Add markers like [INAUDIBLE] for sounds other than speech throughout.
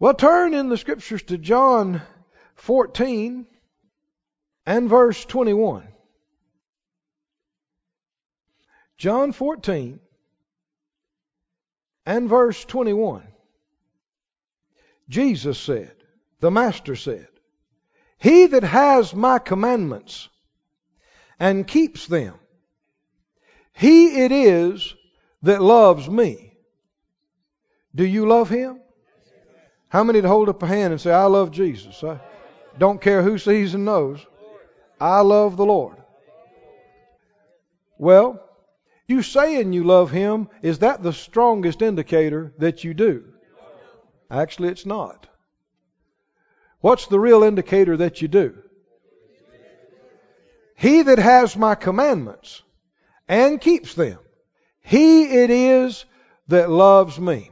Well, turn in the scriptures to John 14 and verse 21. John 14 and verse 21. Jesus said, the Master said, He that has my commandments and keeps them, he it is that loves me. Do you love him? How many to hold up a hand and say, I love Jesus? I don't care who sees and knows. I love the Lord. Well, you saying you love him, is that the strongest indicator that you do? Actually, it's not. What's the real indicator that you do? He that has my commandments and keeps them, he it is that loves me.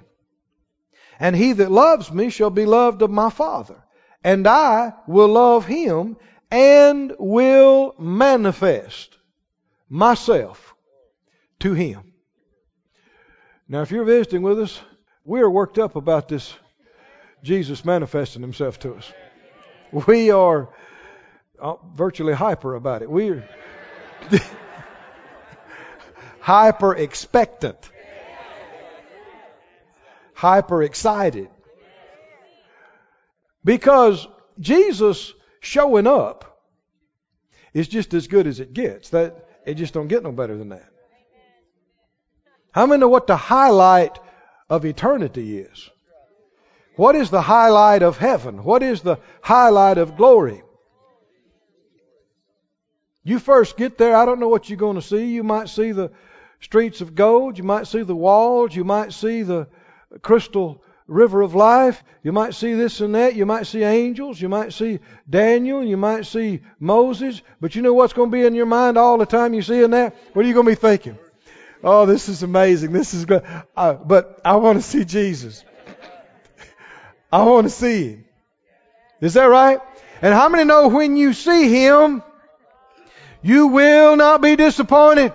And he that loves me shall be loved of my Father. And I will love him and will manifest myself to him. Now, if you're visiting with us, we are worked up about this Jesus manifesting himself to us. We are uh, virtually hyper about it. We're [LAUGHS] hyper expectant, hyper excited. Because Jesus showing up is just as good as it gets. That it just don't get no better than that. How many know what the highlight of eternity is? What is the highlight of heaven? What is the highlight of glory? You first get there, I don't know what you're going to see. You might see the streets of gold, you might see the walls, you might see the crystal river of life, you might see this and that, you might see angels, you might see Daniel, you might see Moses, but you know what's going to be in your mind all the time you see in that? What are you going to be thinking? Oh, this is amazing. This is good. Uh, but I want to see Jesus. I want to see him. Is that right? And how many know when you see him, you will not be disappointed?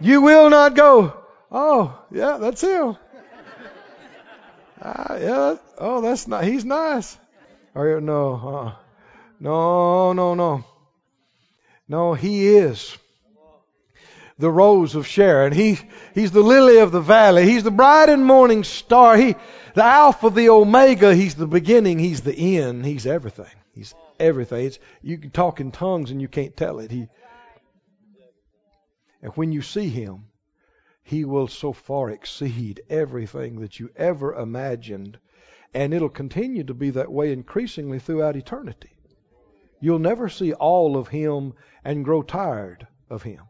You will not go, oh, yeah, that's him. Uh, yeah, oh, that's not, he's nice. Or no, uh, no, no, no. No, he is the rose of Sharon. He, he's the lily of the valley. He's the bright and morning star. He, the Alpha, the Omega. He's the beginning. He's the end. He's everything. He's everything. It's, you can talk in tongues and you can't tell it. He, and when you see him, he will so far exceed everything that you ever imagined. And it'll continue to be that way increasingly throughout eternity. You'll never see all of him and grow tired of him.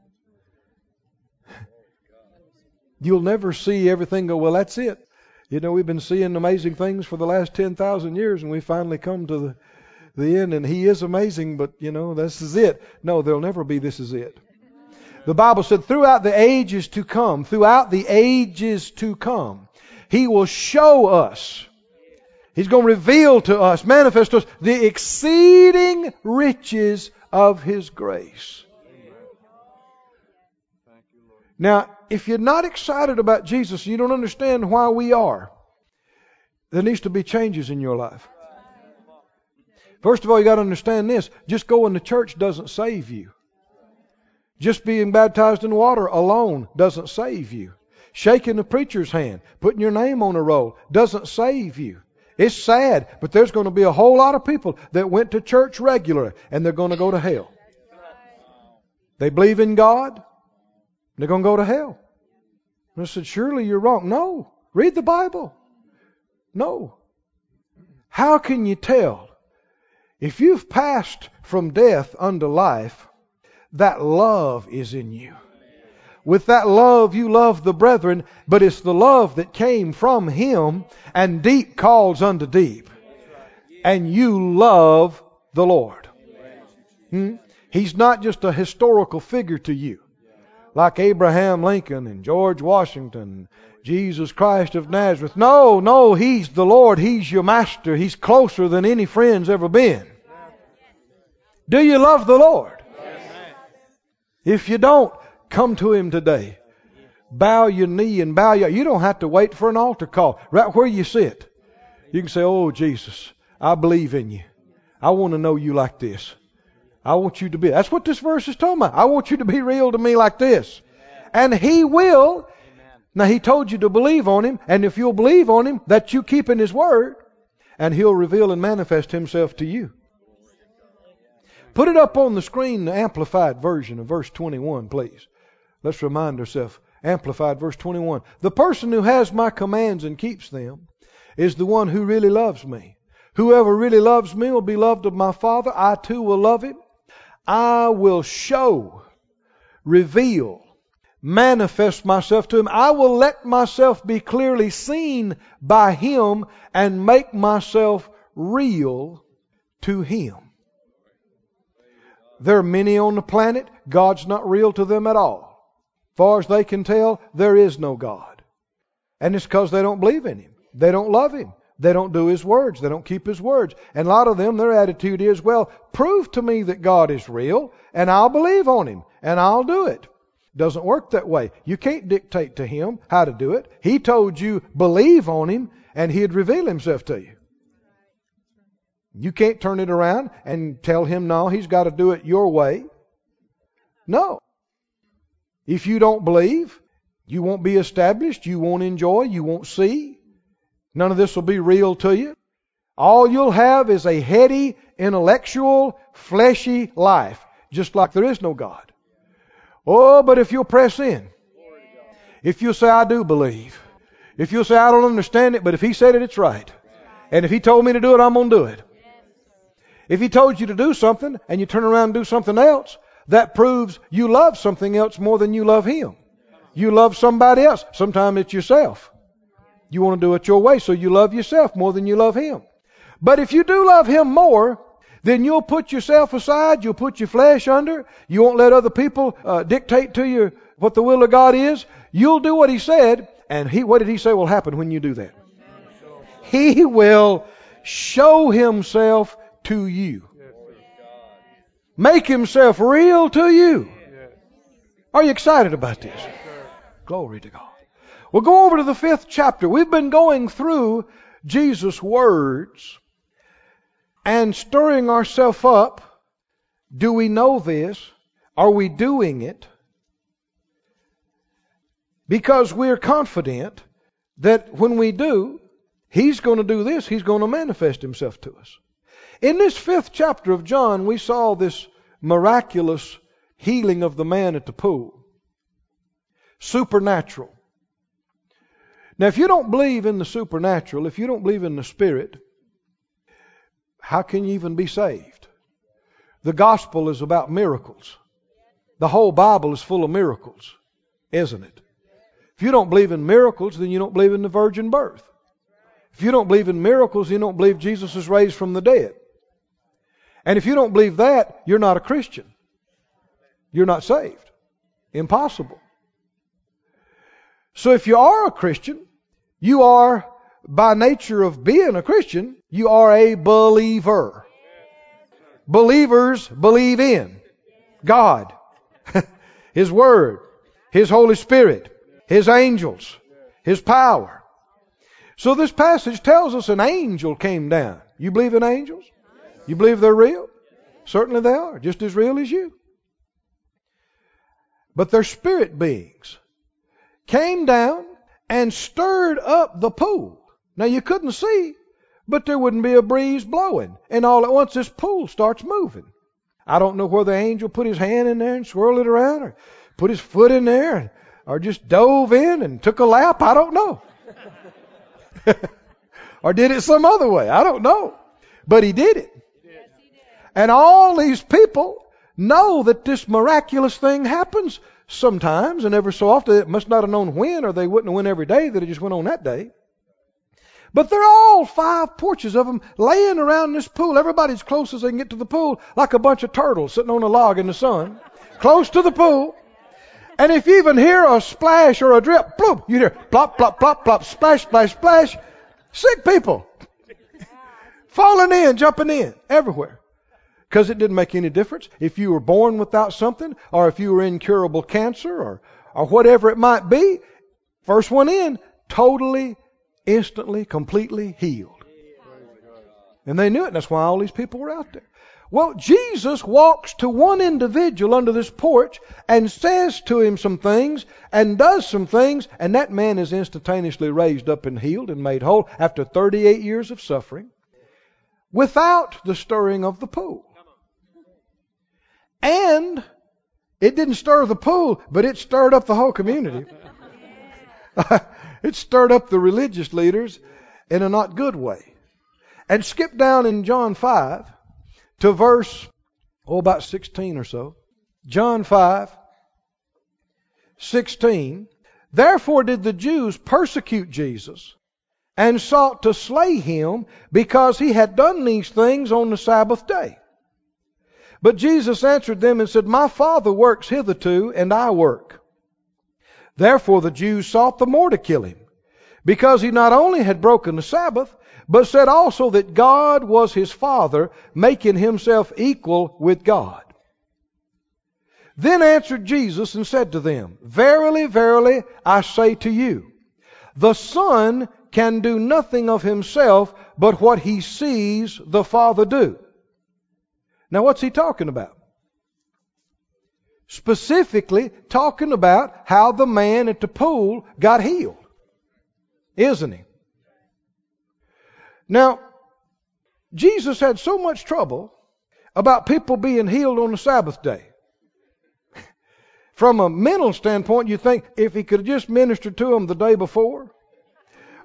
You'll never see everything go, well, that's it. You know, we've been seeing amazing things for the last 10,000 years, and we finally come to the, the end, and He is amazing, but, you know, this is it. No, there'll never be this is it. The Bible said, throughout the ages to come, throughout the ages to come, He will show us. He's going to reveal to us, manifest to us, the exceeding riches of His grace. Now, if you're not excited about Jesus, you don't understand why we are. There needs to be changes in your life. First of all, you got to understand this. Just going to church doesn't save you. Just being baptized in water alone doesn't save you. Shaking the preacher's hand, putting your name on a roll doesn't save you. It's sad, but there's going to be a whole lot of people that went to church regularly and they're going to go to hell. They believe in God, they're going to go to hell. And I said, Surely you're wrong. No. Read the Bible. No. How can you tell? If you've passed from death unto life, that love is in you. With that love, you love the brethren, but it's the love that came from Him, and deep calls unto deep. And you love the Lord. Hmm? He's not just a historical figure to you like Abraham Lincoln and George Washington, Jesus Christ of Nazareth. No, no, He's the Lord. He's your master. He's closer than any friend's ever been. Do you love the Lord? If you don't, come to Him today. Bow your knee and bow your. You don't have to wait for an altar call. Right where you sit. You can say, Oh, Jesus, I believe in you. I want to know you like this. I want you to be. That's what this verse is talking about. I want you to be real to me like this. And He will. Now, He told you to believe on Him, and if you'll believe on Him, that you keep in His Word, and He'll reveal and manifest Himself to you. Put it up on the screen, the amplified version of verse 21, please. Let's remind ourselves. Amplified verse 21. The person who has my commands and keeps them is the one who really loves me. Whoever really loves me will be loved of my Father. I too will love him. I will show, reveal, manifest myself to him. I will let myself be clearly seen by him and make myself real to him. There are many on the planet, God's not real to them at all. Far as they can tell, there is no God. And it's because they don't believe in him. They don't love him. They don't do his words. They don't keep his words. And a lot of them, their attitude is, well, prove to me that God is real, and I'll believe on him, and I'll do it. Doesn't work that way. You can't dictate to him how to do it. He told you believe on him, and he'd reveal himself to you. You can't turn it around and tell him, no, he's got to do it your way. No. If you don't believe, you won't be established, you won't enjoy, you won't see. None of this will be real to you. All you'll have is a heady, intellectual, fleshy life, just like there is no God. Oh, but if you'll press in, if you'll say, I do believe, if you'll say, I don't understand it, but if He said it, it's right. And if He told me to do it, I'm going to do it. If He told you to do something and you turn around and do something else, that proves you love something else more than you love Him. You love somebody else. Sometimes it's yourself. You want to do it your way, so you love yourself more than you love Him. But if you do love Him more, then you'll put yourself aside, you'll put your flesh under, you won't let other people uh, dictate to you what the will of God is. You'll do what He said, and He, what did He say will happen when you do that? He will show Himself to you. Make himself real to you. Are you excited about this? Glory to God. We'll go over to the fifth chapter. We've been going through Jesus' words and stirring ourselves up. Do we know this? Are we doing it? Because we're confident that when we do, He's going to do this. He's going to manifest Himself to us. In this fifth chapter of John, we saw this miraculous healing of the man at the pool. Supernatural. Now, if you don't believe in the supernatural, if you don't believe in the Spirit, how can you even be saved? The gospel is about miracles. The whole Bible is full of miracles, isn't it? If you don't believe in miracles, then you don't believe in the virgin birth. If you don't believe in miracles, you don't believe Jesus is raised from the dead. And if you don't believe that, you're not a Christian. You're not saved. Impossible. So if you are a Christian, you are, by nature of being a Christian, you are a believer. Believers believe in God, [LAUGHS] His Word, His Holy Spirit, His angels, His power. So this passage tells us an angel came down. You believe in angels? You believe they're real? Certainly they are, just as real as you. But they're spirit beings. Came down and stirred up the pool. Now you couldn't see, but there wouldn't be a breeze blowing. And all at once this pool starts moving. I don't know where the angel put his hand in there and swirled it around or put his foot in there or just dove in and took a lap. I don't know. [LAUGHS] or did it some other way. I don't know. But he did it. And all these people know that this miraculous thing happens sometimes and ever so often. It must not have known when, or they wouldn't have went every day, that it just went on that day. But they're all five porches of them laying around this pool. Everybody's close as they can get to the pool, like a bunch of turtles sitting on a log in the sun, close to the pool. And if you even hear a splash or a drip, bloop, you hear plop, plop, plop, plop, splash, splash, splash. Sick people. Falling in, jumping in, everywhere. Because it didn't make any difference if you were born without something, or if you were incurable cancer, or, or whatever it might be. First one in, totally, instantly, completely healed. And they knew it, and that's why all these people were out there. Well, Jesus walks to one individual under this porch and says to him some things and does some things, and that man is instantaneously raised up and healed and made whole after 38 years of suffering without the stirring of the pool. And it didn't stir the pool, but it stirred up the whole community. [LAUGHS] it stirred up the religious leaders in a not good way. And skip down in John 5 to verse, oh, about 16 or so. John 5, 16. Therefore did the Jews persecute Jesus and sought to slay him because he had done these things on the Sabbath day. But Jesus answered them and said, My Father works hitherto, and I work. Therefore the Jews sought the more to kill him, because he not only had broken the Sabbath, but said also that God was his Father, making himself equal with God. Then answered Jesus and said to them, Verily, verily, I say to you, the Son can do nothing of himself but what he sees the Father do. Now, what's he talking about? Specifically, talking about how the man at the pool got healed, isn't he? Now, Jesus had so much trouble about people being healed on the Sabbath day. From a mental standpoint, you think if he could have just ministered to them the day before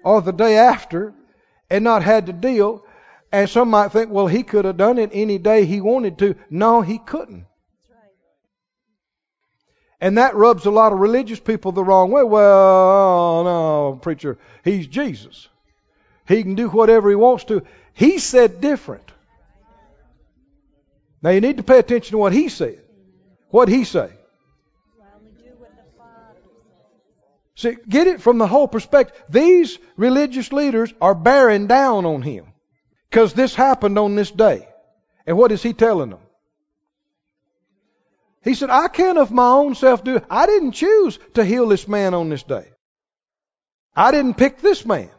or the day after and not had to deal, and some might think, well, he could have done it any day he wanted to. No, he couldn't. And that rubs a lot of religious people the wrong way. Well, no, preacher, he's Jesus. He can do whatever he wants to. He said different. Now you need to pay attention to what he said. What he say? See, get it from the whole perspective. These religious leaders are bearing down on him because this happened on this day. And what is he telling them? He said, I can't of my own self do. I didn't choose to heal this man on this day. I didn't pick this man.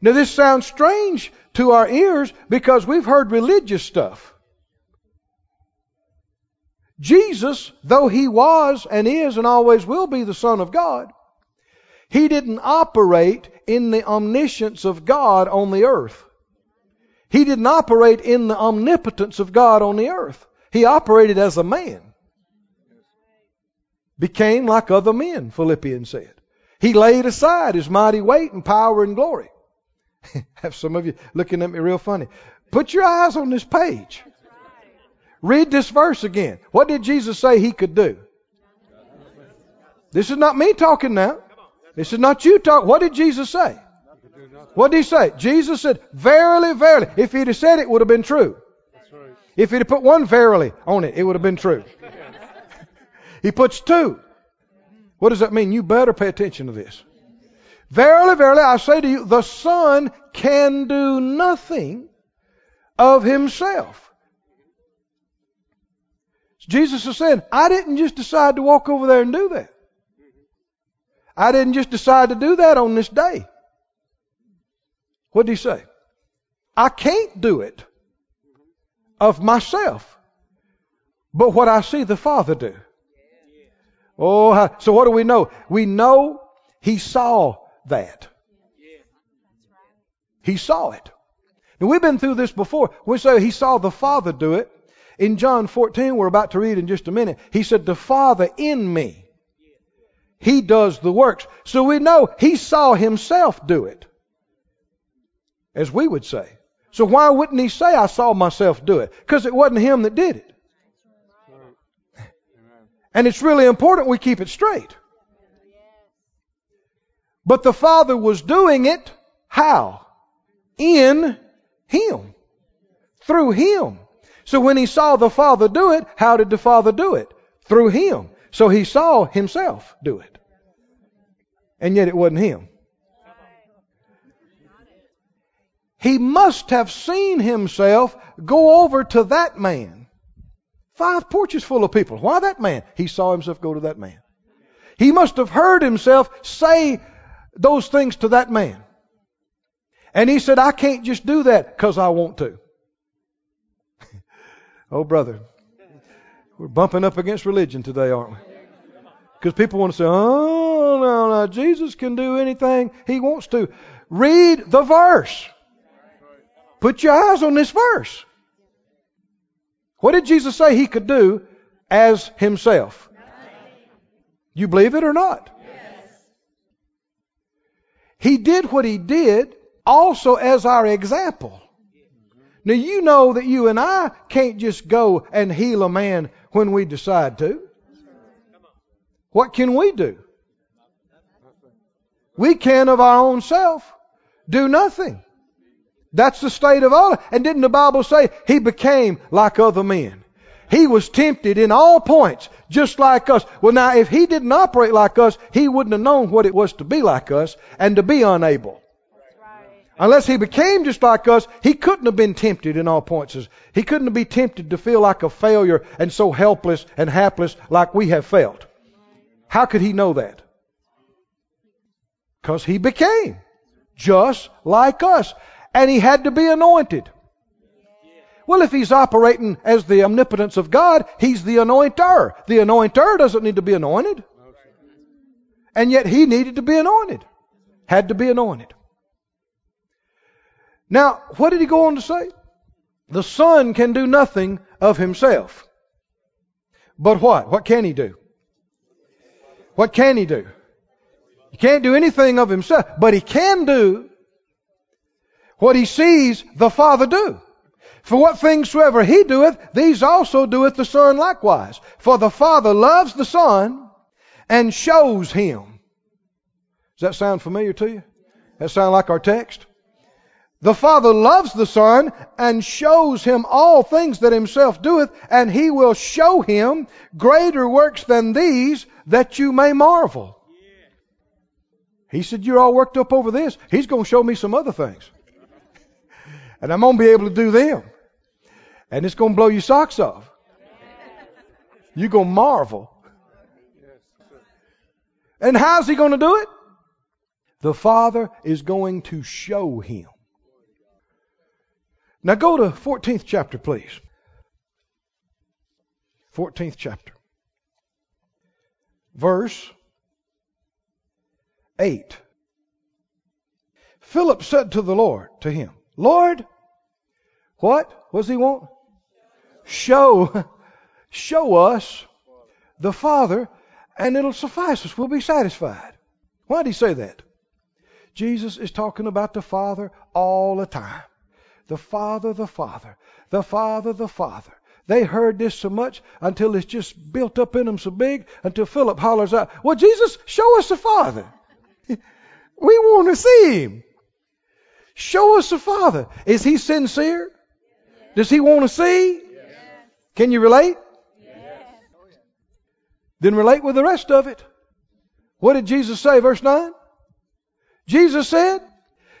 Now, this sounds strange to our ears because we've heard religious stuff. Jesus, though he was and is and always will be the Son of God, he didn't operate in the omniscience of God on the earth. He didn't operate in the omnipotence of God on the earth. He operated as a man. Became like other men, Philippians said. He laid aside his mighty weight and power and glory. [LAUGHS] Have some of you looking at me real funny. Put your eyes on this page. Read this verse again. What did Jesus say he could do? This is not me talking now. This is not you talking. What did Jesus say? What did he say? Jesus said, Verily, verily. If he'd have said it, it would have been true. If he'd have put one verily on it, it would have been true. he puts two. What does that mean? You better pay attention to this. Verily, verily, I say to you, the Son can do nothing of himself. Jesus is saying, I didn't just decide to walk over there and do that. I didn't just decide to do that on this day. What did he say? I can't do it of myself, but what I see the Father do. Oh, so what do we know? We know he saw that. He saw it. Now we've been through this before. We say he saw the Father do it. In John 14, we're about to read in just a minute, he said, The Father in me. He does the works. So we know he saw himself do it. As we would say. So why wouldn't he say, I saw myself do it? Because it wasn't him that did it. And it's really important we keep it straight. But the Father was doing it how? In Him. Through Him. So when He saw the Father do it, how did the Father do it? Through Him. So He saw Himself do it. And yet it wasn't Him. He must have seen Himself go over to that man. Five porches full of people. Why that man? He saw Himself go to that man. He must have heard Himself say those things to that man. And he said, I can't just do that because I want to. [LAUGHS] oh, brother. We're bumping up against religion today, aren't we? Because people want to say, oh, no, no, Jesus can do anything he wants to. Read the verse. Put your eyes on this verse. What did Jesus say he could do as himself? You believe it or not? Yes. He did what he did also as our example. Now you know that you and I can't just go and heal a man when we decide to. What can we do? We can of our own self do nothing. That's the state of all. And didn't the Bible say he became like other men? He was tempted in all points, just like us. Well, now, if he didn't operate like us, he wouldn't have known what it was to be like us and to be unable. Unless he became just like us, he couldn't have been tempted in all points. He couldn't be tempted to feel like a failure and so helpless and hapless like we have felt. How could he know that? Because he became just like us. And he had to be anointed. Well, if he's operating as the omnipotence of God, he's the anointer. The anointer doesn't need to be anointed. And yet he needed to be anointed. Had to be anointed. Now, what did he go on to say? The Son can do nothing of himself. But what? What can he do? What can he do? He can't do anything of himself, but he can do what he sees the Father do. For what things soever he doeth, these also doeth the Son likewise. For the Father loves the Son and shows him. Does that sound familiar to you? That sound like our text? The Father loves the Son and shows him all things that himself doeth, and he will show him greater works than these that you may marvel. He said, You're all worked up over this. He's going to show me some other things. And I'm going to be able to do them. And it's going to blow your socks off. You're going to marvel. And how's he going to do it? The Father is going to show him. Now go to 14th chapter, please. 14th chapter. Verse 8. Philip said to the Lord, to him, Lord, what? What does he want? Show, [LAUGHS] show us the Father, and it'll suffice us. We'll be satisfied. Why did he say that? Jesus is talking about the Father all the time. The Father, the Father, the Father, the Father. They heard this so much until it's just built up in them so big until Philip hollers out, Well, Jesus, show us the Father. [LAUGHS] we want to see Him. Show us the Father. Is He sincere? Does He want to see? Can you relate? Then relate with the rest of it. What did Jesus say, verse 9? Jesus said,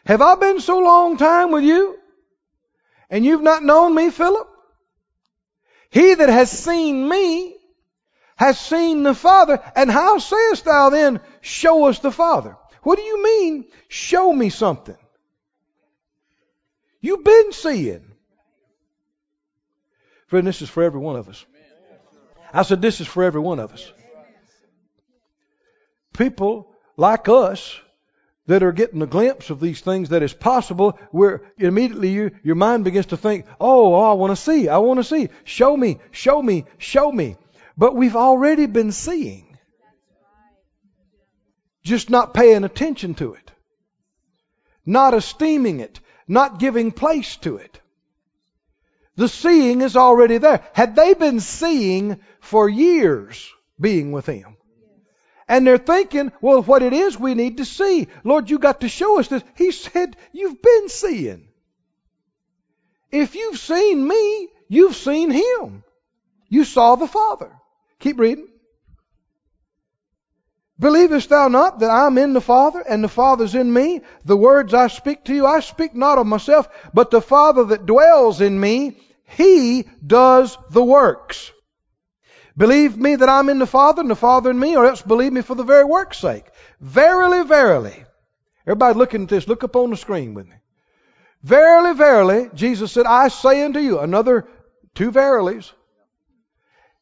Have I been so long time with you? And you've not known me, Philip? He that has seen me has seen the Father. And how sayest thou then, show us the Father? What do you mean, show me something? You've been seeing. Friend, this is for every one of us. I said, this is for every one of us. People like us that are getting a glimpse of these things that is possible, where immediately you, your mind begins to think, oh, oh I want to see, I want to see. Show me, show me, show me. But we've already been seeing. Just not paying attention to it. Not esteeming it. Not giving place to it. The seeing is already there. Had they been seeing for years being with Him? And they're thinking, well, what it is we need to see. Lord, you got to show us this. He said, you've been seeing. If you've seen me, you've seen him. You saw the Father. Keep reading. Believest thou not that I'm in the Father and the Father's in me? The words I speak to you, I speak not of myself, but the Father that dwells in me, he does the works. Believe me that I'm in the Father and the Father in me, or else believe me for the very work's sake. Verily, verily. Everybody looking at this, look up on the screen with me. Verily, verily, Jesus said, I say unto you, another two verilies.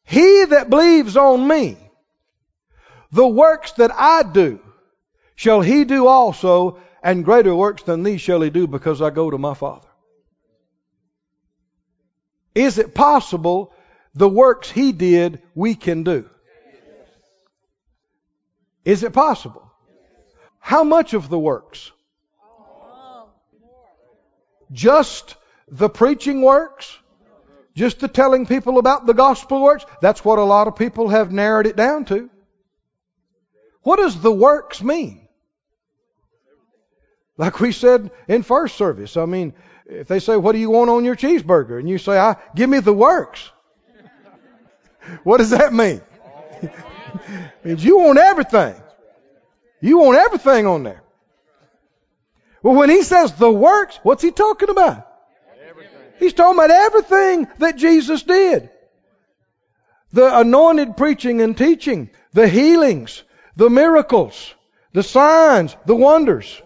He that believes on me, the works that I do, shall he do also, and greater works than these shall he do, because I go to my Father. Is it possible the works he did we can do? Is it possible? How much of the works? Just the preaching works? Just the telling people about the gospel works? That's what a lot of people have narrowed it down to. What does the works mean? Like we said in first service, I mean, if they say, what do you want on your cheeseburger? And you say, I, give me the works. [LAUGHS] what does that mean? It [LAUGHS] means you want everything. You want everything on there. Well, when he says the works, what's he talking about? Everything. He's talking about everything that Jesus did. The anointed preaching and teaching, the healings, the miracles, the signs, the wonders.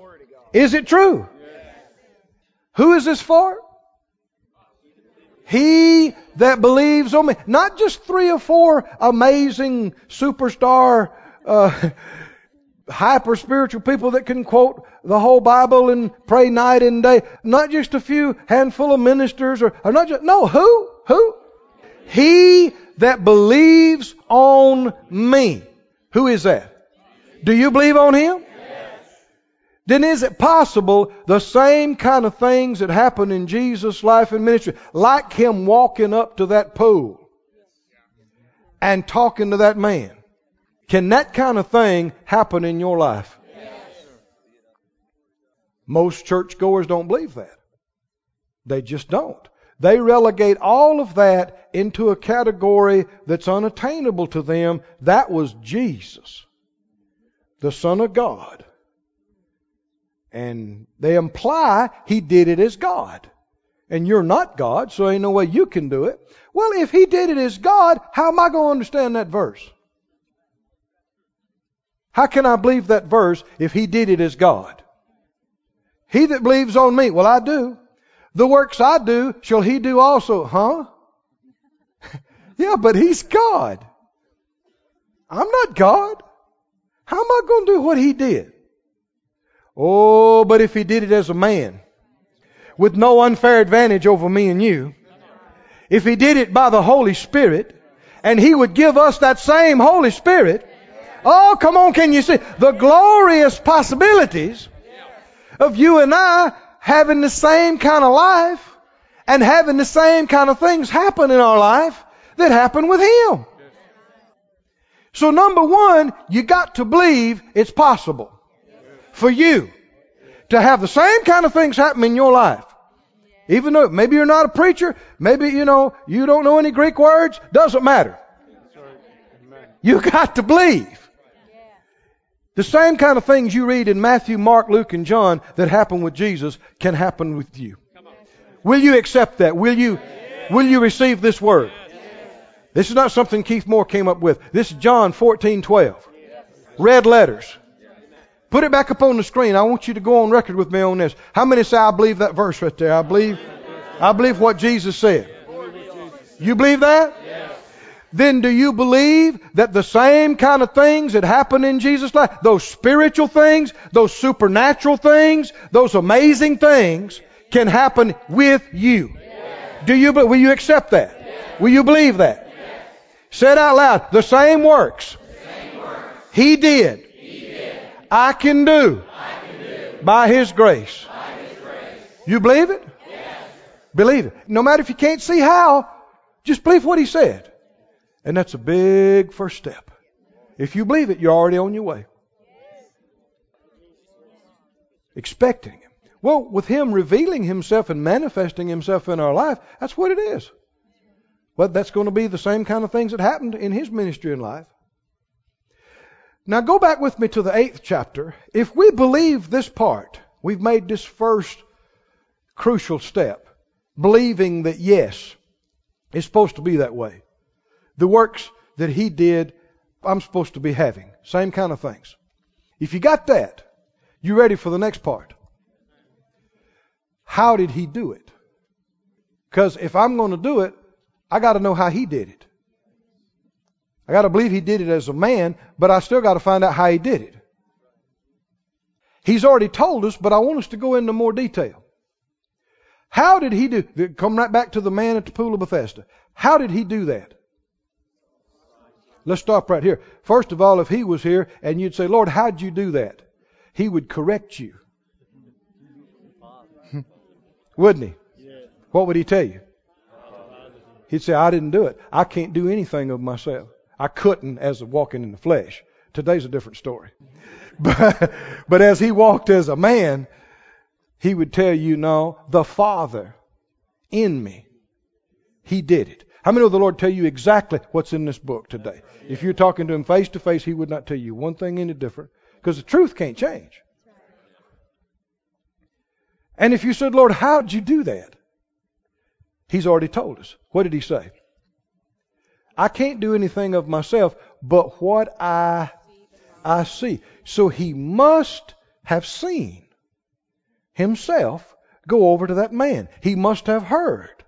Is it true? Who is this for? He that believes on me. Not just three or four amazing superstar uh, hyper spiritual people that can quote the whole Bible and pray night and day. Not just a few handful of ministers or, or not just, no, who? Who? He that believes on me. Who is that? Do you believe on him? Then is it possible the same kind of things that happened in Jesus' life and ministry, like him walking up to that pool and talking to that man, can that kind of thing happen in your life? Yes. Most churchgoers don't believe that. They just don't. They relegate all of that into a category that's unattainable to them. That was Jesus, the Son of God. And they imply he did it as God. And you're not God, so ain't no way you can do it. Well, if he did it as God, how am I going to understand that verse? How can I believe that verse if he did it as God? He that believes on me, well, I do. The works I do shall he do also. Huh? [LAUGHS] yeah, but he's God. I'm not God. How am I going to do what he did? Oh, but if he did it as a man, with no unfair advantage over me and you, if he did it by the Holy Spirit, and he would give us that same Holy Spirit, Oh, come on, can you see the glorious possibilities of you and I having the same kind of life and having the same kind of things happen in our life that happen with Him. So number one, you got to believe it's possible for you to have the same kind of things happen in your life. Even though maybe you're not a preacher, maybe you know you don't know any Greek words, doesn't matter. You got to believe. The same kind of things you read in Matthew, Mark, Luke, and John that happen with Jesus can happen with you. Will you accept that? Will you, will you receive this word? This is not something Keith Moore came up with. This is John 14, 12. Red letters. Put it back up on the screen. I want you to go on record with me on this. How many say I believe that verse right there? I believe, I believe what Jesus said. You believe that? then do you believe that the same kind of things that happened in Jesus' life, those spiritual things, those supernatural things, those amazing things can happen with you? Yes. Do you, will you accept that? Yes. Will you believe that? Yes. Say it out loud. The same works, the same works. He, did. I can do, I can do. By, his grace. by His grace. You believe it? Yes. Believe it. No matter if you can't see how, just believe what he said. And that's a big first step. If you believe it, you're already on your way. Expecting Him. Well, with Him revealing Himself and manifesting Himself in our life, that's what it is. But that's going to be the same kind of things that happened in His ministry and life. Now go back with me to the eighth chapter. If we believe this part, we've made this first crucial step, believing that yes, it's supposed to be that way the works that he did, I'm supposed to be having. Same kind of things. If you got that, you ready for the next part. how did he do it? Because if I'm going to do it, I got to know how he did it. I got to believe he did it as a man, but I still got to find out how he did it. He's already told us, but I want us to go into more detail. How did he do? Come right back to the man at the pool of Bethesda. How did he do that? Let's stop right here. First of all, if he was here and you'd say, Lord, how'd you do that? He would correct you. Hmm. Wouldn't he? What would he tell you? He'd say, I didn't do it. I can't do anything of myself. I couldn't as walking in the flesh. Today's a different story. [LAUGHS] But, but as he walked as a man, he would tell you, no, the Father in me. He did it. How many of the Lord tell you exactly what's in this book today? If you're talking to him face to face, he would not tell you one thing any different because the truth can't change. And if you said, Lord, how did you do that? He's already told us. What did he say? I can't do anything of myself but what I I see. So he must have seen himself go over to that man. He must have heard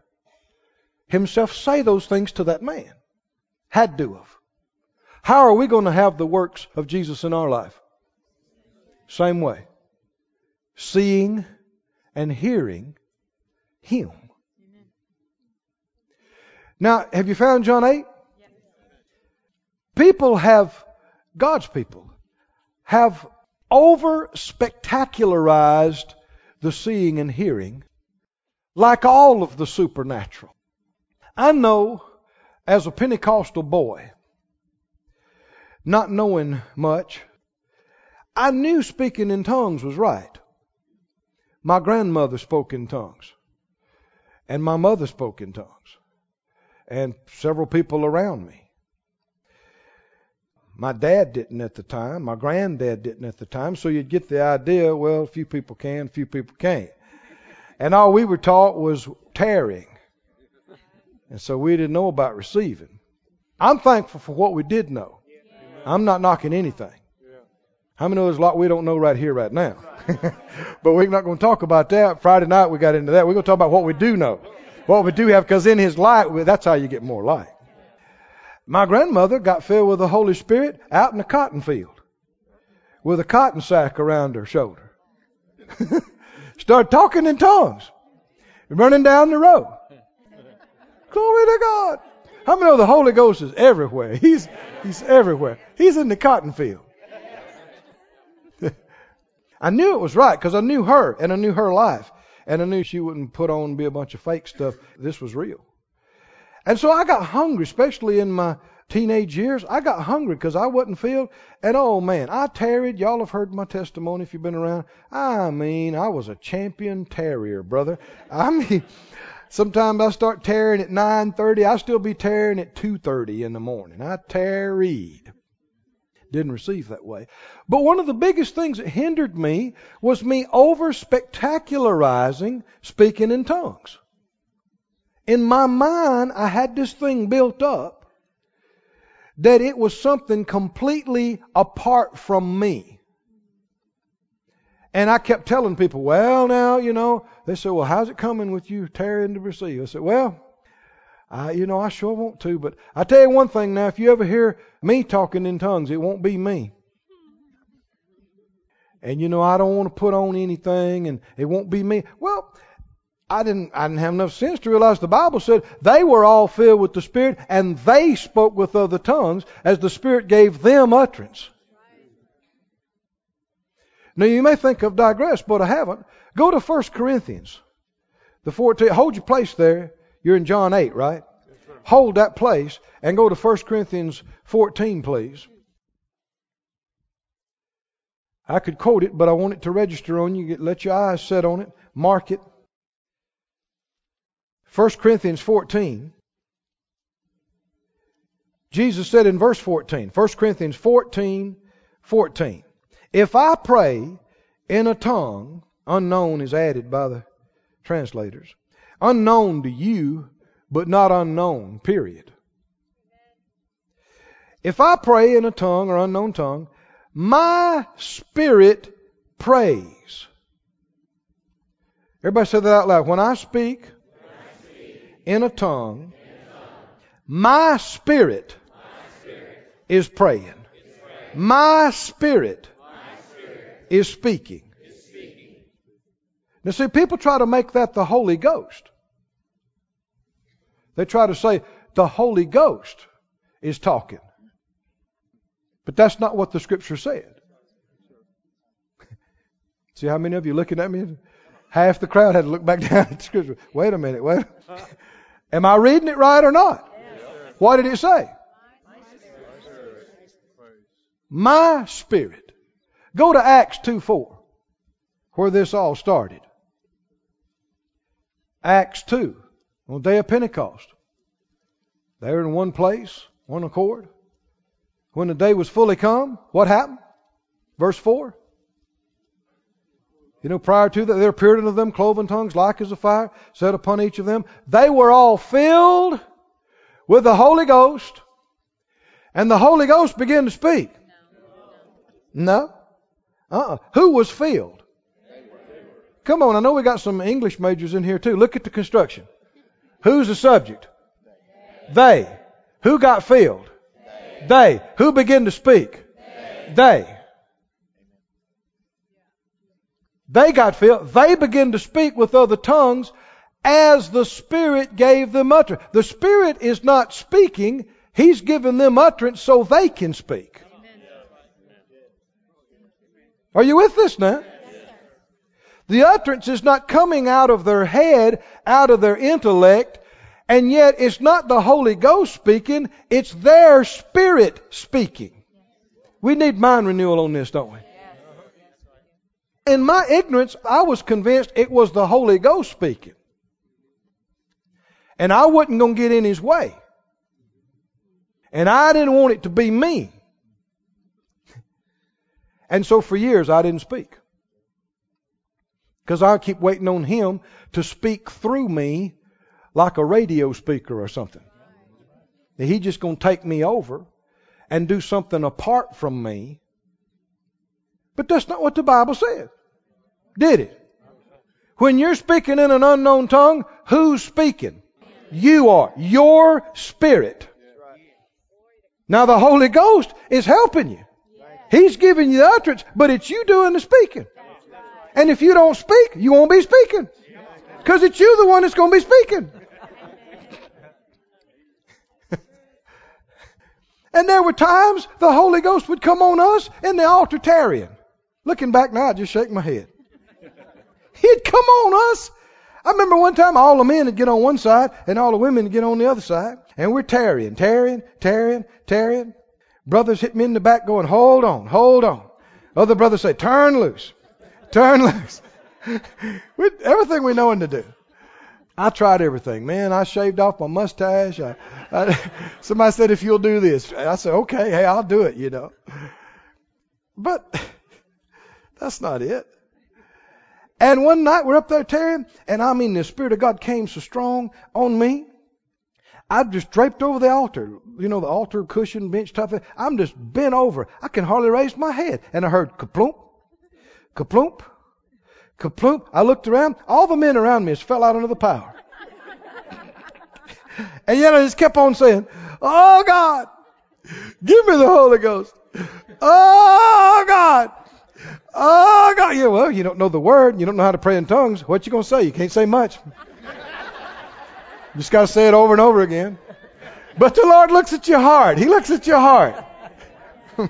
himself say those things to that man. Had to have. How are we going to have the works of Jesus in our life? Same way. Seeing and hearing Him. Now, have you found John 8? People have, God's people, have over spectacularized the seeing and hearing like all of the supernatural. I know as a Pentecostal boy, not knowing much, I knew speaking in tongues was right. My grandmother spoke in tongues, and my mother spoke in tongues, and several people around me. My dad didn't at the time. My granddad didn't at the time. So you'd get the idea, well, few people can, few people can't. And all we were taught was tarrying. And so we didn't know about receiving. I'm thankful for what we did know. I'm not knocking anything. How many there's a lot we don't know right here, right now? [LAUGHS] but we're not going to talk about that. Friday night we got into that. We're going to talk about what we do know. What we do have, because in His light, that's how you get more light. My grandmother got filled with the Holy Spirit out in the cotton field with a cotton sack around her shoulder. [LAUGHS] Started talking in tongues, running down the road. Glory to God. How many know the Holy Ghost is everywhere? He's, he's everywhere. He's in the cotton field. [LAUGHS] I knew it was right because I knew her and I knew her life. And I knew she wouldn't put on be a bunch of fake stuff. This was real. And so I got hungry, especially in my teenage years. I got hungry because I wasn't filled. And oh man, I tarried. Y'all have heard my testimony if you've been around. I mean, I was a champion tarrier, brother. I [LAUGHS] mean, sometimes I start tarrying at 9:30. I still be tarrying at 2:30 in the morning. I tarried. Didn't receive that way. But one of the biggest things that hindered me was me over spectacularizing speaking in tongues in my mind, I had this thing built up that it was something completely apart from me. And I kept telling people, well, now, you know, they said, well, how's it coming with you tarrying to receive? I said, well, I, you know, I sure want to, but I tell you one thing now, if you ever hear me talking in tongues, it won't be me. And you know, I don't want to put on anything and it won't be me. Well, I didn't, I didn't have enough sense to realize the Bible said they were all filled with the Spirit and they spoke with other tongues as the Spirit gave them utterance. Now you may think I've digressed, but I haven't. Go to 1 Corinthians. The 14, hold your place there. You're in John 8, right? hold that place and go to 1 Corinthians 14, please. I could quote it, but I want it to register on you. Let your eyes set on it. Mark it. 1 Corinthians 14, Jesus said in verse 14, 1 Corinthians 14, 14, if I pray in a tongue, unknown is added by the translators, unknown to you, but not unknown, period. If I pray in a tongue or unknown tongue, my spirit prays. Everybody say that out loud. When I speak, in a tongue, my spirit, is praying. My spirit, is speaking. Now, see, people try to make that the Holy Ghost. They try to say the Holy Ghost is talking. But that's not what the Scripture said. [LAUGHS] See how many of you looking at me? Half the crowd had to look back [LAUGHS] down at the Scripture. Wait a minute, wait. Am I reading it right or not? What did it say? My spirit. Go to Acts 2 4, where this all started. Acts 2, on the day of Pentecost. They were in one place, one accord. When the day was fully come, what happened? Verse 4. You know, prior to that, there appeared unto them cloven tongues like as a fire, set upon each of them. They were all filled with the Holy Ghost, and the Holy Ghost began to speak. No? Uh-uh. Who was filled? Come on, I know we got some English majors in here too. Look at the construction. Who's the subject? They. Who got filled? They. Who began to speak? They. They got filled. They began to speak with other tongues as the Spirit gave them utterance. The Spirit is not speaking, He's given them utterance so they can speak. Are you with this now? The utterance is not coming out of their head, out of their intellect, and yet it's not the Holy Ghost speaking, it's their spirit speaking. We need mind renewal on this, don't we? In my ignorance, I was convinced it was the Holy Ghost speaking. And I wasn't going to get in his way. And I didn't want it to be me. And so for years I didn't speak. Because I keep waiting on him to speak through me like a radio speaker or something. He's just going to take me over and do something apart from me. But that's not what the Bible says. Did it? When you're speaking in an unknown tongue, who's speaking? You are. Your spirit. Now the Holy Ghost is helping you. He's giving you the utterance, but it's you doing the speaking. And if you don't speak, you won't be speaking. Because it's you the one that's going to be speaking. [LAUGHS] and there were times the Holy Ghost would come on us in the altar tarrying. Looking back now, I just shake my head. He'd come on us. I remember one time all the men would get on one side and all the women would get on the other side. And we're tarrying, tarrying, tarrying, tarrying. Brothers hit me in the back going, hold on, hold on. Other brothers say, turn loose, turn [LAUGHS] loose. we, everything we know to do. I tried everything, man. I shaved off my mustache. I, I, [LAUGHS] somebody said, if you'll do this, I said, okay, hey, I'll do it, you know. But that's not it. And one night we're up there tarrying, and I mean the Spirit of God came so strong on me. I just draped over the altar, you know, the altar cushion, bench type thing. I'm just bent over. I can hardly raise my head. And I heard kaplump, kaplump, kaplump. I looked around. All the men around me just fell out under the power. [LAUGHS] and yet I just kept on saying, Oh God, give me the Holy Ghost. Oh God, Oh God, yeah. Well, you don't know the word. You don't know how to pray in tongues. What you gonna say? You can't say much. You just gotta say it over and over again. But the Lord looks at your heart. He looks at your heart. [LAUGHS]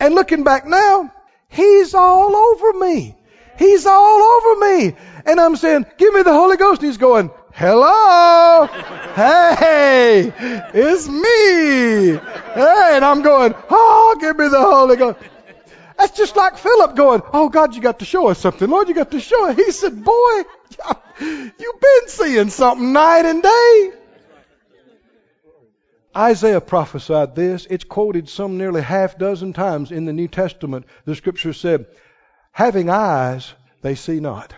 and looking back now, He's all over me. He's all over me. And I'm saying, give me the Holy Ghost. And he's going, hello. hey, it's me. Hey, and I'm going, oh, give me the Holy Ghost. That's just like Philip going, Oh God, you got to show us something. Lord, you got to show us. He said, Boy, [LAUGHS] you've been seeing something night and day. Isaiah prophesied this. It's quoted some nearly half dozen times in the New Testament. The scripture said, Having eyes, they see not,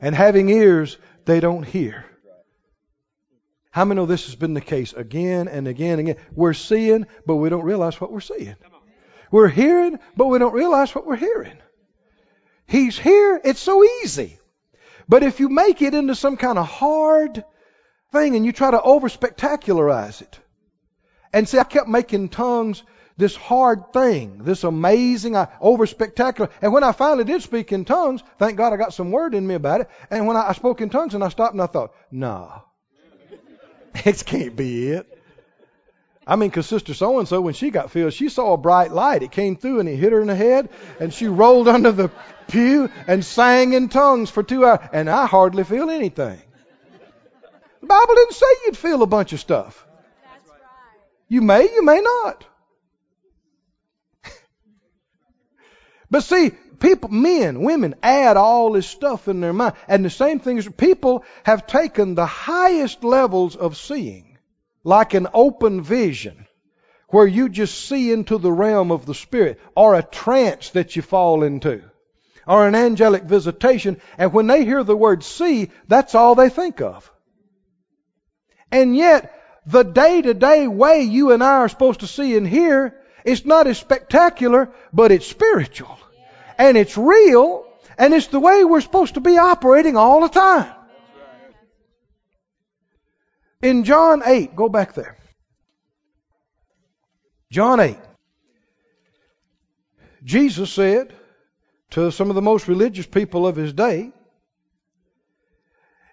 and having ears, they don't hear. How many know this has been the case again and again and again? We're seeing, but we don't realize what we're seeing. We're hearing, but we don't realize what we're hearing. He's here. It's so easy. But if you make it into some kind of hard thing and you try to over spectacularize it, and see, I kept making tongues this hard thing, this amazing, over spectacular. And when I finally did speak in tongues, thank God I got some word in me about it. And when I, I spoke in tongues and I stopped and I thought, nah, [LAUGHS] it can't be it. I mean, because Sister So and so, when she got filled, she saw a bright light. It came through and it hit her in the head, and she rolled under the pew and sang in tongues for two hours. And I hardly feel anything. The Bible didn't say you'd feel a bunch of stuff. You may, you may not. [LAUGHS] but see, people, men, women add all this stuff in their mind. And the same thing is people have taken the highest levels of seeing, like an open vision, where you just see into the realm of the Spirit, or a trance that you fall into, or an angelic visitation. And when they hear the word see, that's all they think of. And yet, the day to day way you and I are supposed to see and hear, it's not as spectacular, but it's spiritual. And it's real, and it's the way we're supposed to be operating all the time. In John 8, go back there. John 8. Jesus said to some of the most religious people of his day,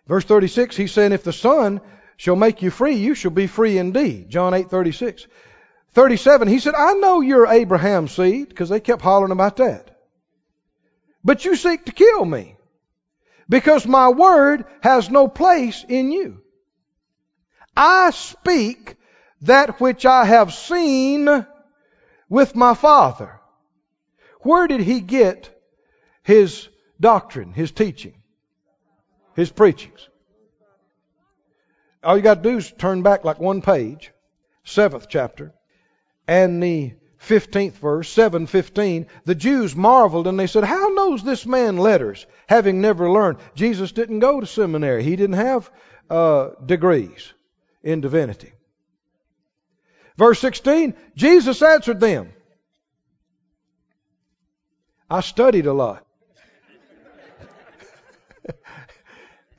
verse 36, he said, If the Son shall make you free, you shall be free indeed. John 8:36. 37, he said, I know you're Abraham's seed, because they kept hollering about that. But you seek to kill me, because my word has no place in you. I speak that which I have seen with my Father. Where did he get his doctrine, his teaching, his preachings? All you got to do is turn back like one page, seventh chapter, and the 15th verse, 715, the Jews marveled and they said, How knows this man letters, having never learned? Jesus didn't go to seminary. He didn't have uh, degrees in divinity. Verse 16, Jesus answered them. I studied a lot. [LAUGHS]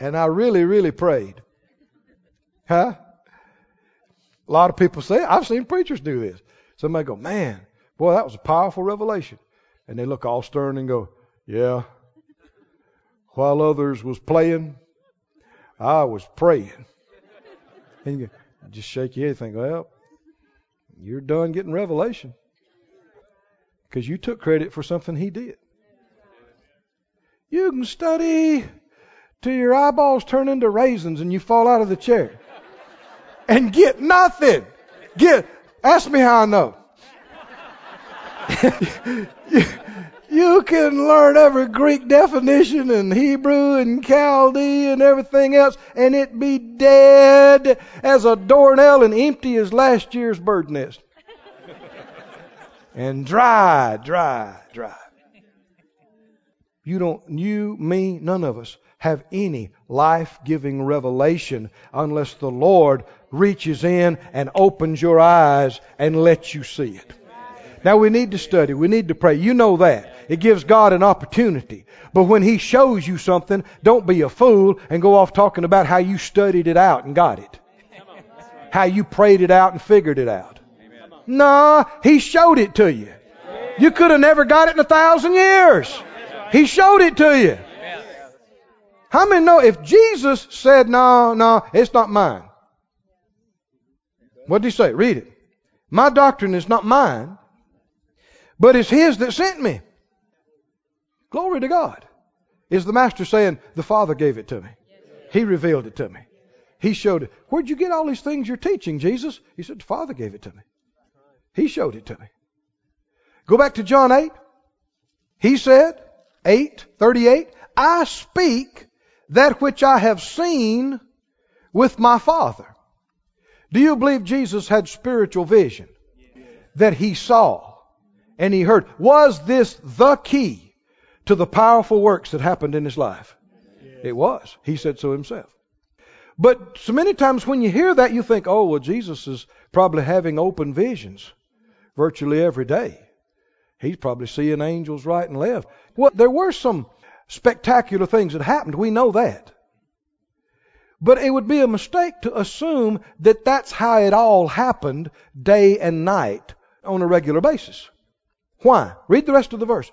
and I really, really prayed. Huh? A lot of people say, I've seen preachers do this. Somebody go, man, boy, that was a powerful revelation. And they look all stern and go, yeah. While others was playing, I was praying. And you just shake your head and think, well, you're done getting revelation. Because you took credit for something he did. You can study till your eyeballs turn into raisins and you fall out of the chair and get nothing. Get, ask me how I know. [LAUGHS] you, can learn every Greek definition and Hebrew and Chaldee and everything else, and it be dead as a doornail and empty as last year's bird nest. and dry, dry, dry. You don't, you, me, none of us have any life giving revelation unless the Lord reaches in and opens your eyes and lets you see it. Now we need to study. We need to pray. You know that. It gives God an opportunity. But when He shows you something, don't be a fool and go off talking about how you studied it out and got it. How you prayed it out and figured it out. Nah, He showed it to you. You could have never got it in a thousand years. He showed it to you. How many know if Jesus said, no, no, it's not mine? What did he say? Read it. My doctrine is not mine, but it's his that sent me. Glory to God. Is the master saying, the Father gave it to me? He revealed it to me. He showed it. Where'd you get all these things you're teaching, Jesus? He said, the Father gave it to me. He showed it to me. Go back to John 8. He said, 8, 38, I speak that which I have seen with my Father. Do you believe Jesus had spiritual vision? That he saw and he heard. Was this the key to the powerful works that happened in his life? It was. He said so himself. But so many times when you hear that, you think, oh, well, Jesus is probably having open visions virtually every day. He's probably seeing angels right and left. Well, there were some spectacular things that happened. We know that. But it would be a mistake to assume that that's how it all happened day and night on a regular basis. Why? Read the rest of the verse.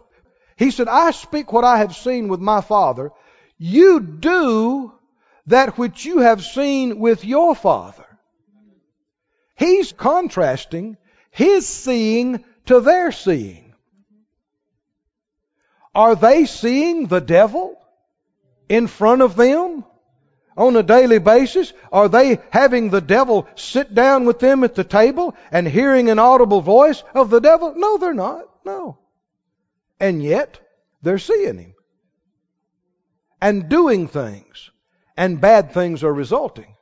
He said, I speak what I have seen with my father. You do that which you have seen with your father. He's contrasting his seeing to their seeing. Are they seeing the devil in front of them on a daily basis? Are they having the devil sit down with them at the table and hearing an audible voice of the devil? No, they're not. No. And yet, they're seeing him and doing things, and bad things are resulting.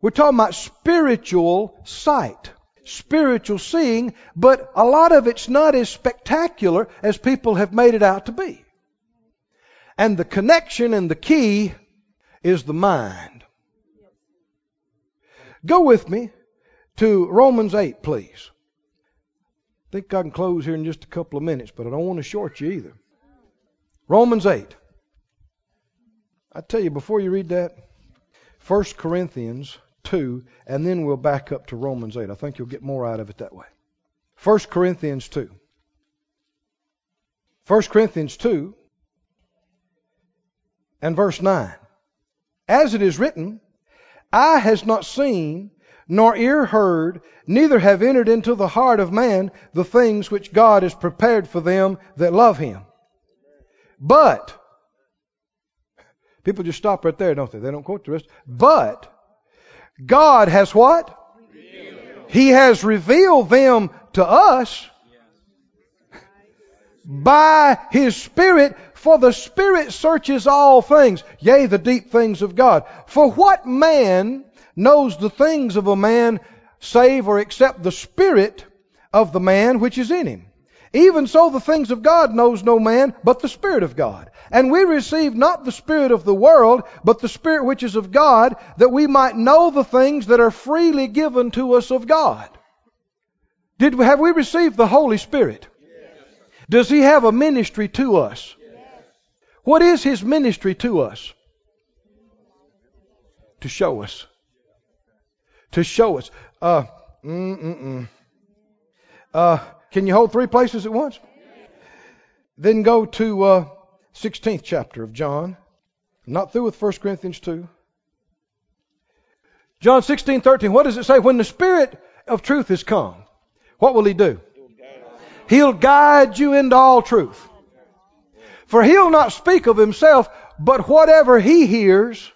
We're talking about spiritual sight, spiritual seeing, but a lot of it's not as spectacular as people have made it out to be. And the connection and the key is the mind. Go with me to Romans 8, please. I think I can close here in just a couple of minutes, but I don't want to short you either. Romans 8. I tell you, before you read that, 1 Corinthians 2, and then we'll back up to Romans 8. I think you'll get more out of it that way. 1 Corinthians 2. 1 Corinthians 2 and verse 9. As it is written, Eye has not seen, nor ear heard, neither have entered into the heart of man the things which God has prepared for them that love him. But, people just stop right there, don't they? They don't quote the rest. But, God has what? He has revealed them to us by His Spirit, for the Spirit searches all things, yea, the deep things of God. For what man knows the things of a man save or except the Spirit of the man which is in him? Even so, the things of God knows no man but the Spirit of God. And we receive not the Spirit of the world, but the Spirit which is of God, that we might know the things that are freely given to us of God. Did we, have we received the Holy Spirit? Yes. Does He have a ministry to us? Yes. What is His ministry to us? To show us. To show us. Uh. Uh, can you hold three places at once? Then go to uh, 16th chapter of John. Not through with 1 Corinthians 2. John 16, 13. What does it say? When the Spirit of truth is come, what will He do? He'll guide you into all truth. For He'll not speak of Himself, but whatever He hears.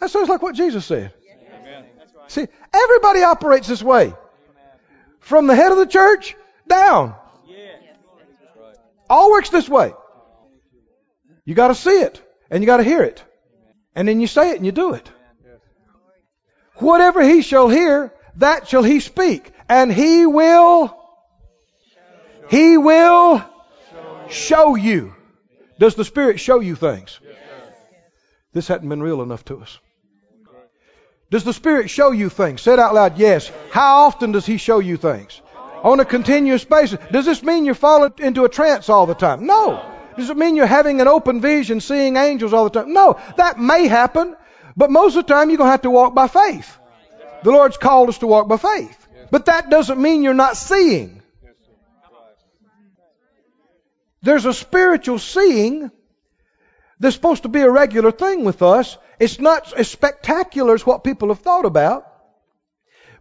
That sounds like what Jesus said. See, everybody operates this way. From the head of the church down. All works this way. You got to see it and you got to hear it. And then you say it and you do it. Whatever he shall hear, that shall he speak. And he will, he will show you. Does the Spirit show you things? This hadn't been real enough to us. Does the Spirit show you things? Say it out loud, yes. How often does He show you things? On a continuous basis. Does this mean you're falling into a trance all the time? No. Does it mean you're having an open vision, seeing angels all the time? No. That may happen, but most of the time you're going to have to walk by faith. The Lord's called us to walk by faith. But that doesn't mean you're not seeing. There's a spiritual seeing that's supposed to be a regular thing with us. It's not as spectacular as what people have thought about,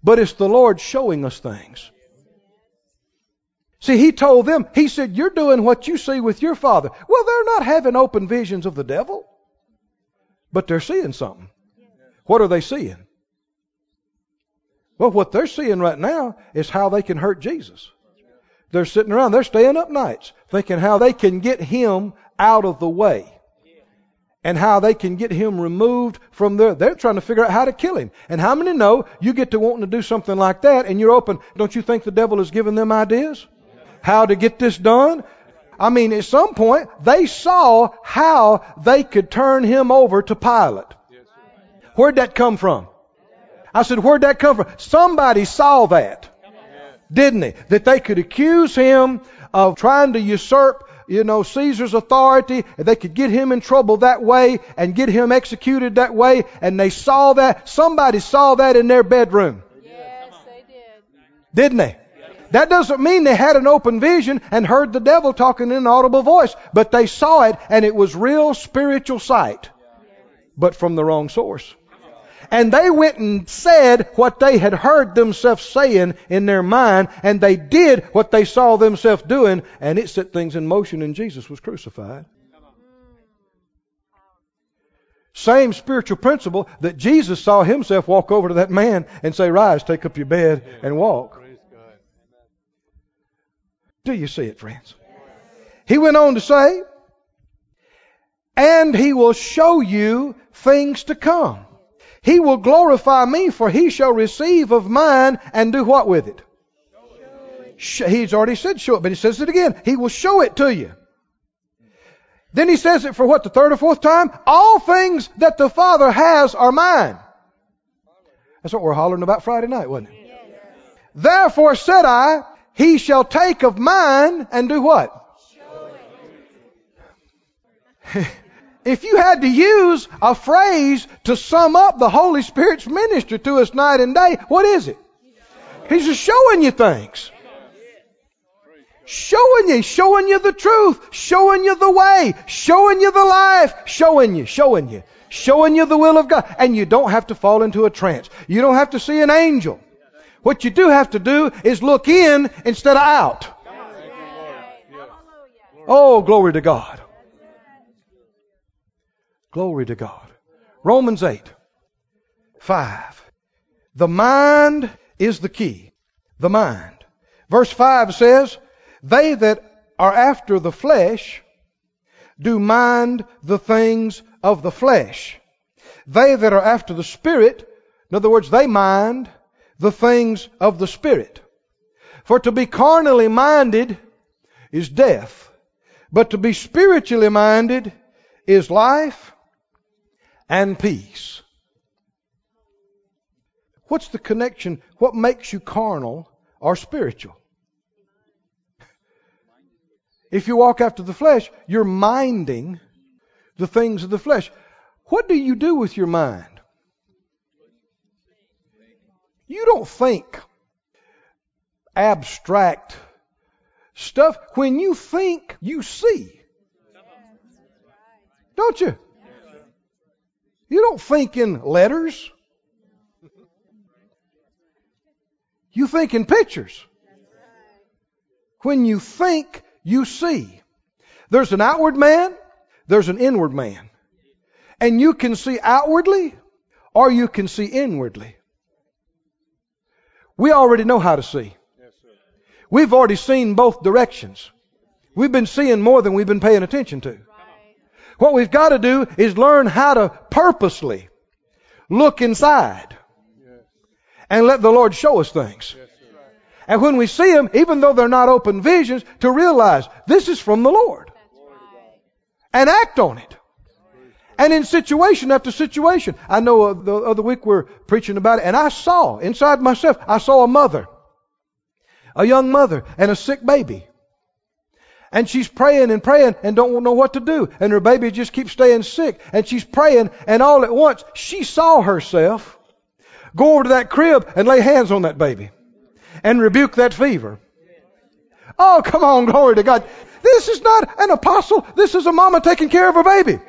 but it's the Lord showing us things. See, he told them, he said, You're doing what you see with your father. Well, they're not having open visions of the devil, but they're seeing something. What are they seeing? Well, what they're seeing right now is how they can hurt Jesus. They're sitting around, they're staying up nights thinking how they can get him out of the way and how they can get him removed from there. They're trying to figure out how to kill him. And how many know you get to wanting to do something like that and you're open? Don't you think the devil has given them ideas? how to get this done. I mean, at some point, they saw how they could turn him over to Pilate. Where'd that come from? I said, where'd that come from? Somebody saw that. didn't he? That they could accuse him of trying to usurp, you know, Caesar's authority, and they could get him in trouble that way and get him executed that way, and they saw that. Somebody saw that in their bedroom. Yes, they did. Didn't they? That doesn't mean they had an open vision and heard the devil talking in an audible voice, but they saw it and it was real spiritual sight, but from the wrong source. And they went and said what they had heard themselves saying in their mind, and they did what they saw themselves doing, and it set things in motion, and Jesus was crucified. Same spiritual principle that Jesus saw himself walk over to that man and say, Rise, take up your bed, and walk. Do you see it, friends? He went on to say, And he will show you things to come. He will glorify me, for he shall receive of mine and do what with it? Show it. He's already said show it, but he says it again. He will show it to you. Then he says it for what, the third or fourth time? All things that the Father has are mine. That's what we're hollering about Friday night, wasn't it? Therefore said I, he shall take of mine and do what? [LAUGHS] if you had to use a phrase to sum up the Holy Spirit's ministry to us night and day, what is it? He's just showing you things. Showing you, showing you the truth, showing you the way, showing you the life, showing you, showing you, showing you the will of God. And you don't have to fall into a trance. You don't have to see an angel. What you do have to do is look in instead of out. Oh, glory to God. Glory to God. Romans 8, 5. The mind is the key. The mind. Verse 5 says, They that are after the flesh do mind the things of the flesh. They that are after the Spirit, in other words, they mind the things of the Spirit. For to be carnally minded is death, but to be spiritually minded is life and peace. What's the connection? What makes you carnal or spiritual? If you walk after the flesh, you're minding the things of the flesh. What do you do with your mind? You don't think abstract stuff. When you think, you see. Don't you? You don't think in letters. You think in pictures. When you think, you see. There's an outward man, there's an inward man. And you can see outwardly or you can see inwardly. We already know how to see. We've already seen both directions. We've been seeing more than we've been paying attention to. What we've got to do is learn how to purposely look inside and let the Lord show us things. And when we see them, even though they're not open visions, to realize this is from the Lord. And act on it. And in situation after situation. I know the other week we are preaching about it, and I saw inside myself, I saw a mother, a young mother, and a sick baby. And she's praying and praying and don't know what to do. And her baby just keeps staying sick. And she's praying, and all at once, she saw herself go over to that crib and lay hands on that baby and rebuke that fever. Oh, come on, glory to God. This is not an apostle. This is a mama taking care of her baby.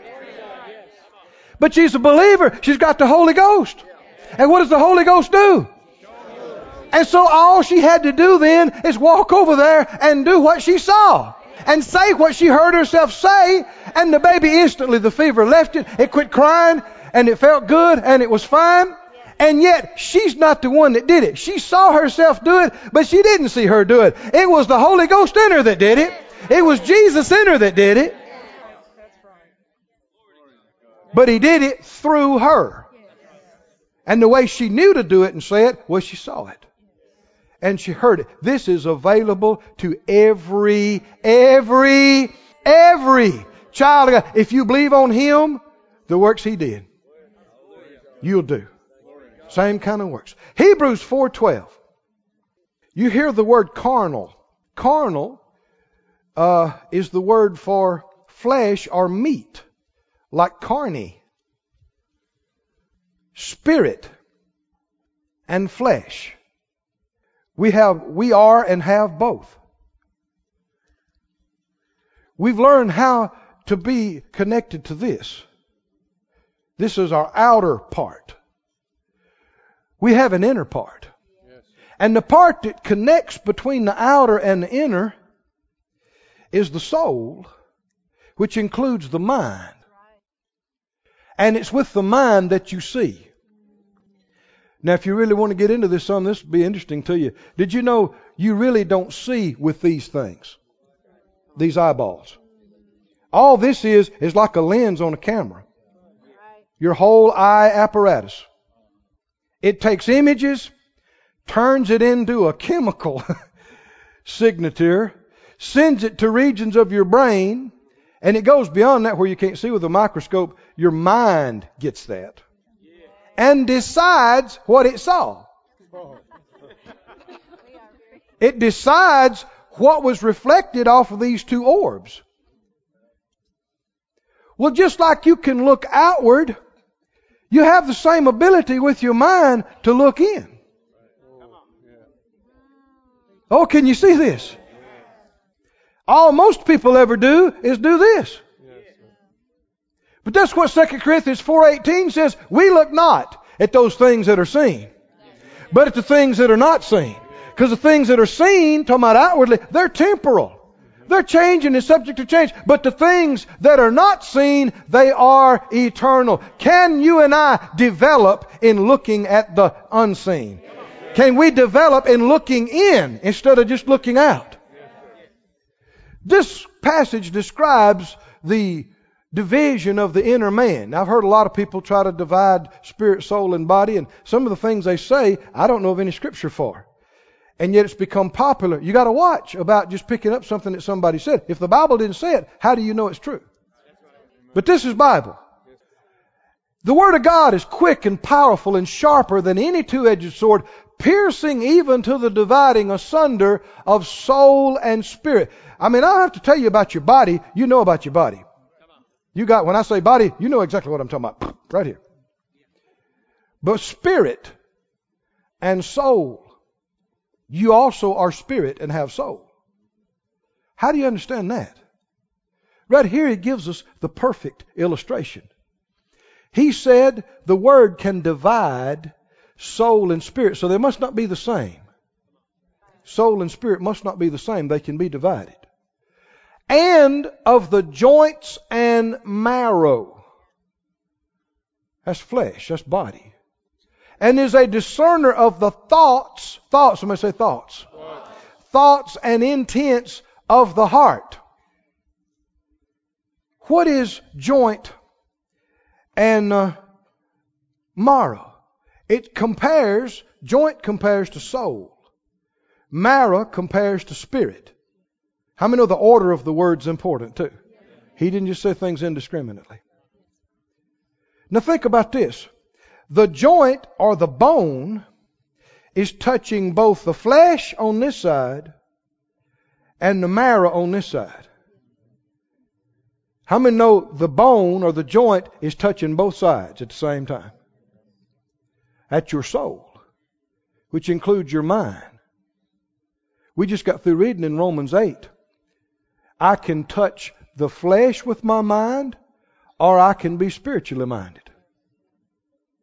But she's a believer. She's got the Holy Ghost. And what does the Holy Ghost do? And so all she had to do then is walk over there and do what she saw. And say what she heard herself say. And the baby instantly, the fever left it. It quit crying. And it felt good. And it was fine. And yet, she's not the one that did it. She saw herself do it, but she didn't see her do it. It was the Holy Ghost in her that did it. It was Jesus in her that did it. But he did it through her. And the way she knew to do it and say it was she saw it. And she heard it. This is available to every, every, every child of God. If you believe on him, the works he did, you'll do. Same kind of works. Hebrews 4:12. You hear the word carnal. Carnal uh, is the word for flesh or meat, like carne. Spirit and flesh. We have, we are and have both. We've learned how to be connected to this. This is our outer part. We have an inner part. And the part that connects between the outer and the inner is the soul, which includes the mind. And it's with the mind that you see. Now, if you really want to get into this some, this will be interesting to you. Did you know you really don't see with these things? These eyeballs. All this is, is like a lens on a camera. Your whole eye apparatus. It takes images, turns it into a chemical [LAUGHS] signature, sends it to regions of your brain, and it goes beyond that where you can't see with a microscope. Your mind gets that and decides what it saw. It decides what was reflected off of these two orbs. Well, just like you can look outward, you have the same ability with your mind to look in. Oh, can you see this? All most people ever do is do this. But that's what 2 Corinthians 4.18 says. We look not at those things that are seen, but at the things that are not seen. Because the things that are seen, talking about outwardly, they're temporal. They're changing and subject to change. But the things that are not seen, they are eternal. Can you and I develop in looking at the unseen? Can we develop in looking in instead of just looking out? This passage describes the division of the inner man. I've heard a lot of people try to divide spirit, soul, and body, and some of the things they say, I don't know of any scripture for. And yet it's become popular. You gotta watch about just picking up something that somebody said. If the Bible didn't say it, how do you know it's true? But this is Bible. The Word of God is quick and powerful and sharper than any two-edged sword, piercing even to the dividing asunder of soul and spirit. I mean, I don't have to tell you about your body. You know about your body. You got, when I say body, you know exactly what I'm talking about. Right here. But spirit and soul. You also are spirit and have soul. How do you understand that? Right here, he gives us the perfect illustration. He said the word can divide soul and spirit, so they must not be the same. Soul and spirit must not be the same, they can be divided and of the joints and marrow. That's flesh, that's body. And is a discerner of the thoughts, thoughts, somebody say thoughts. Thoughts, thoughts and intents of the heart. What is joint and uh, marrow? It compares, joint compares to soul. Marrow compares to spirit. How many know the order of the word's important too? He didn't just say things indiscriminately. Now think about this. The joint or the bone is touching both the flesh on this side and the marrow on this side. How many know the bone or the joint is touching both sides at the same time? That's your soul, which includes your mind. We just got through reading in Romans 8 I can touch the flesh with my mind, or I can be spiritually minded.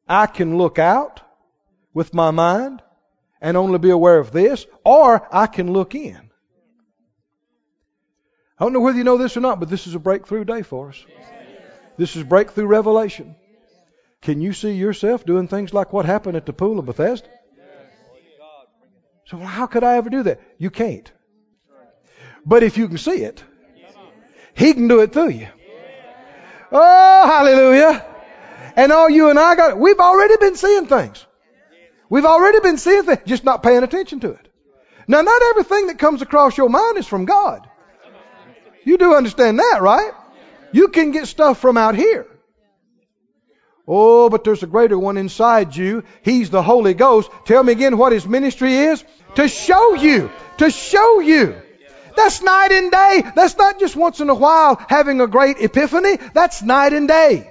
I can look out with my mind and only be aware of this, or I can look in. I don't know whether you know this or not, but this is a breakthrough day for us. This is breakthrough revelation. Can you see yourself doing things like what happened at the pool of Bethesda? So, how could I ever do that? You can't. But if you can see it, He can do it through you. Oh, hallelujah. And all you and I got, we've already been seeing things. We've already been seeing things, just not paying attention to it. Now, not everything that comes across your mind is from God. You do understand that, right? You can get stuff from out here. Oh, but there's a greater one inside you. He's the Holy Ghost. Tell me again what his ministry is? To show you. To show you. That's night and day. That's not just once in a while having a great epiphany. That's night and day.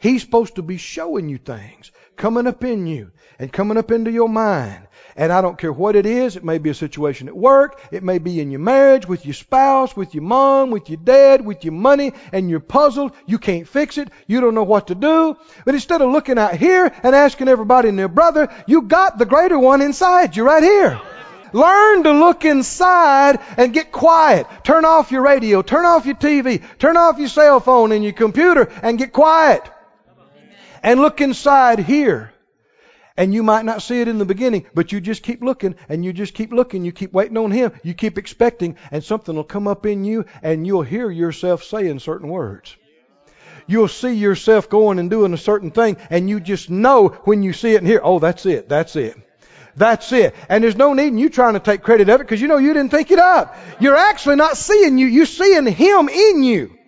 He's supposed to be showing you things, coming up in you and coming up into your mind. And I don't care what it is. It may be a situation at work. It may be in your marriage, with your spouse, with your mom, with your dad, with your money, and you're puzzled. You can't fix it. You don't know what to do. But instead of looking out here and asking everybody and their brother, you got the greater one inside you right here. Learn to look inside and get quiet. Turn off your radio, turn off your TV, turn off your cell phone and your computer and get quiet. And look inside here. And you might not see it in the beginning, but you just keep looking and you just keep looking. You keep waiting on Him. You keep expecting and something will come up in you and you'll hear yourself saying certain words. You'll see yourself going and doing a certain thing and you just know when you see it and hear, oh, that's it. That's it. That's it. And there's no need in you trying to take credit of it because you know you didn't think it up. You're actually not seeing you. You're seeing Him in you.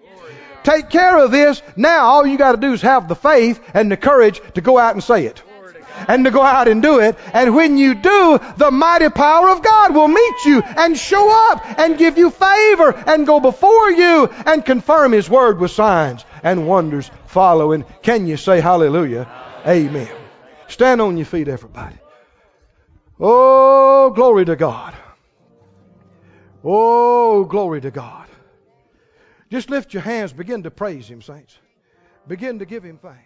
Take care of this. Now all you got to do is have the faith and the courage to go out and say it and to go out and do it. And when you do, the mighty power of God will meet you and show up and give you favor and go before you and confirm His word with signs and wonders following. Can you say hallelujah? Amen. Stand on your feet, everybody. Oh, glory to God. Oh, glory to God. Just lift your hands, begin to praise Him, saints. Begin to give Him thanks.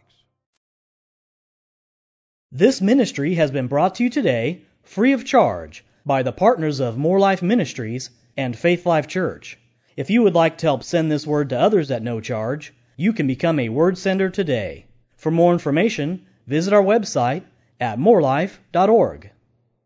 This ministry has been brought to you today, free of charge, by the partners of Moore Life Ministries and Faith Life Church. If you would like to help send this word to others at no charge, you can become a word sender today. For more information, visit our website at moorelife.org.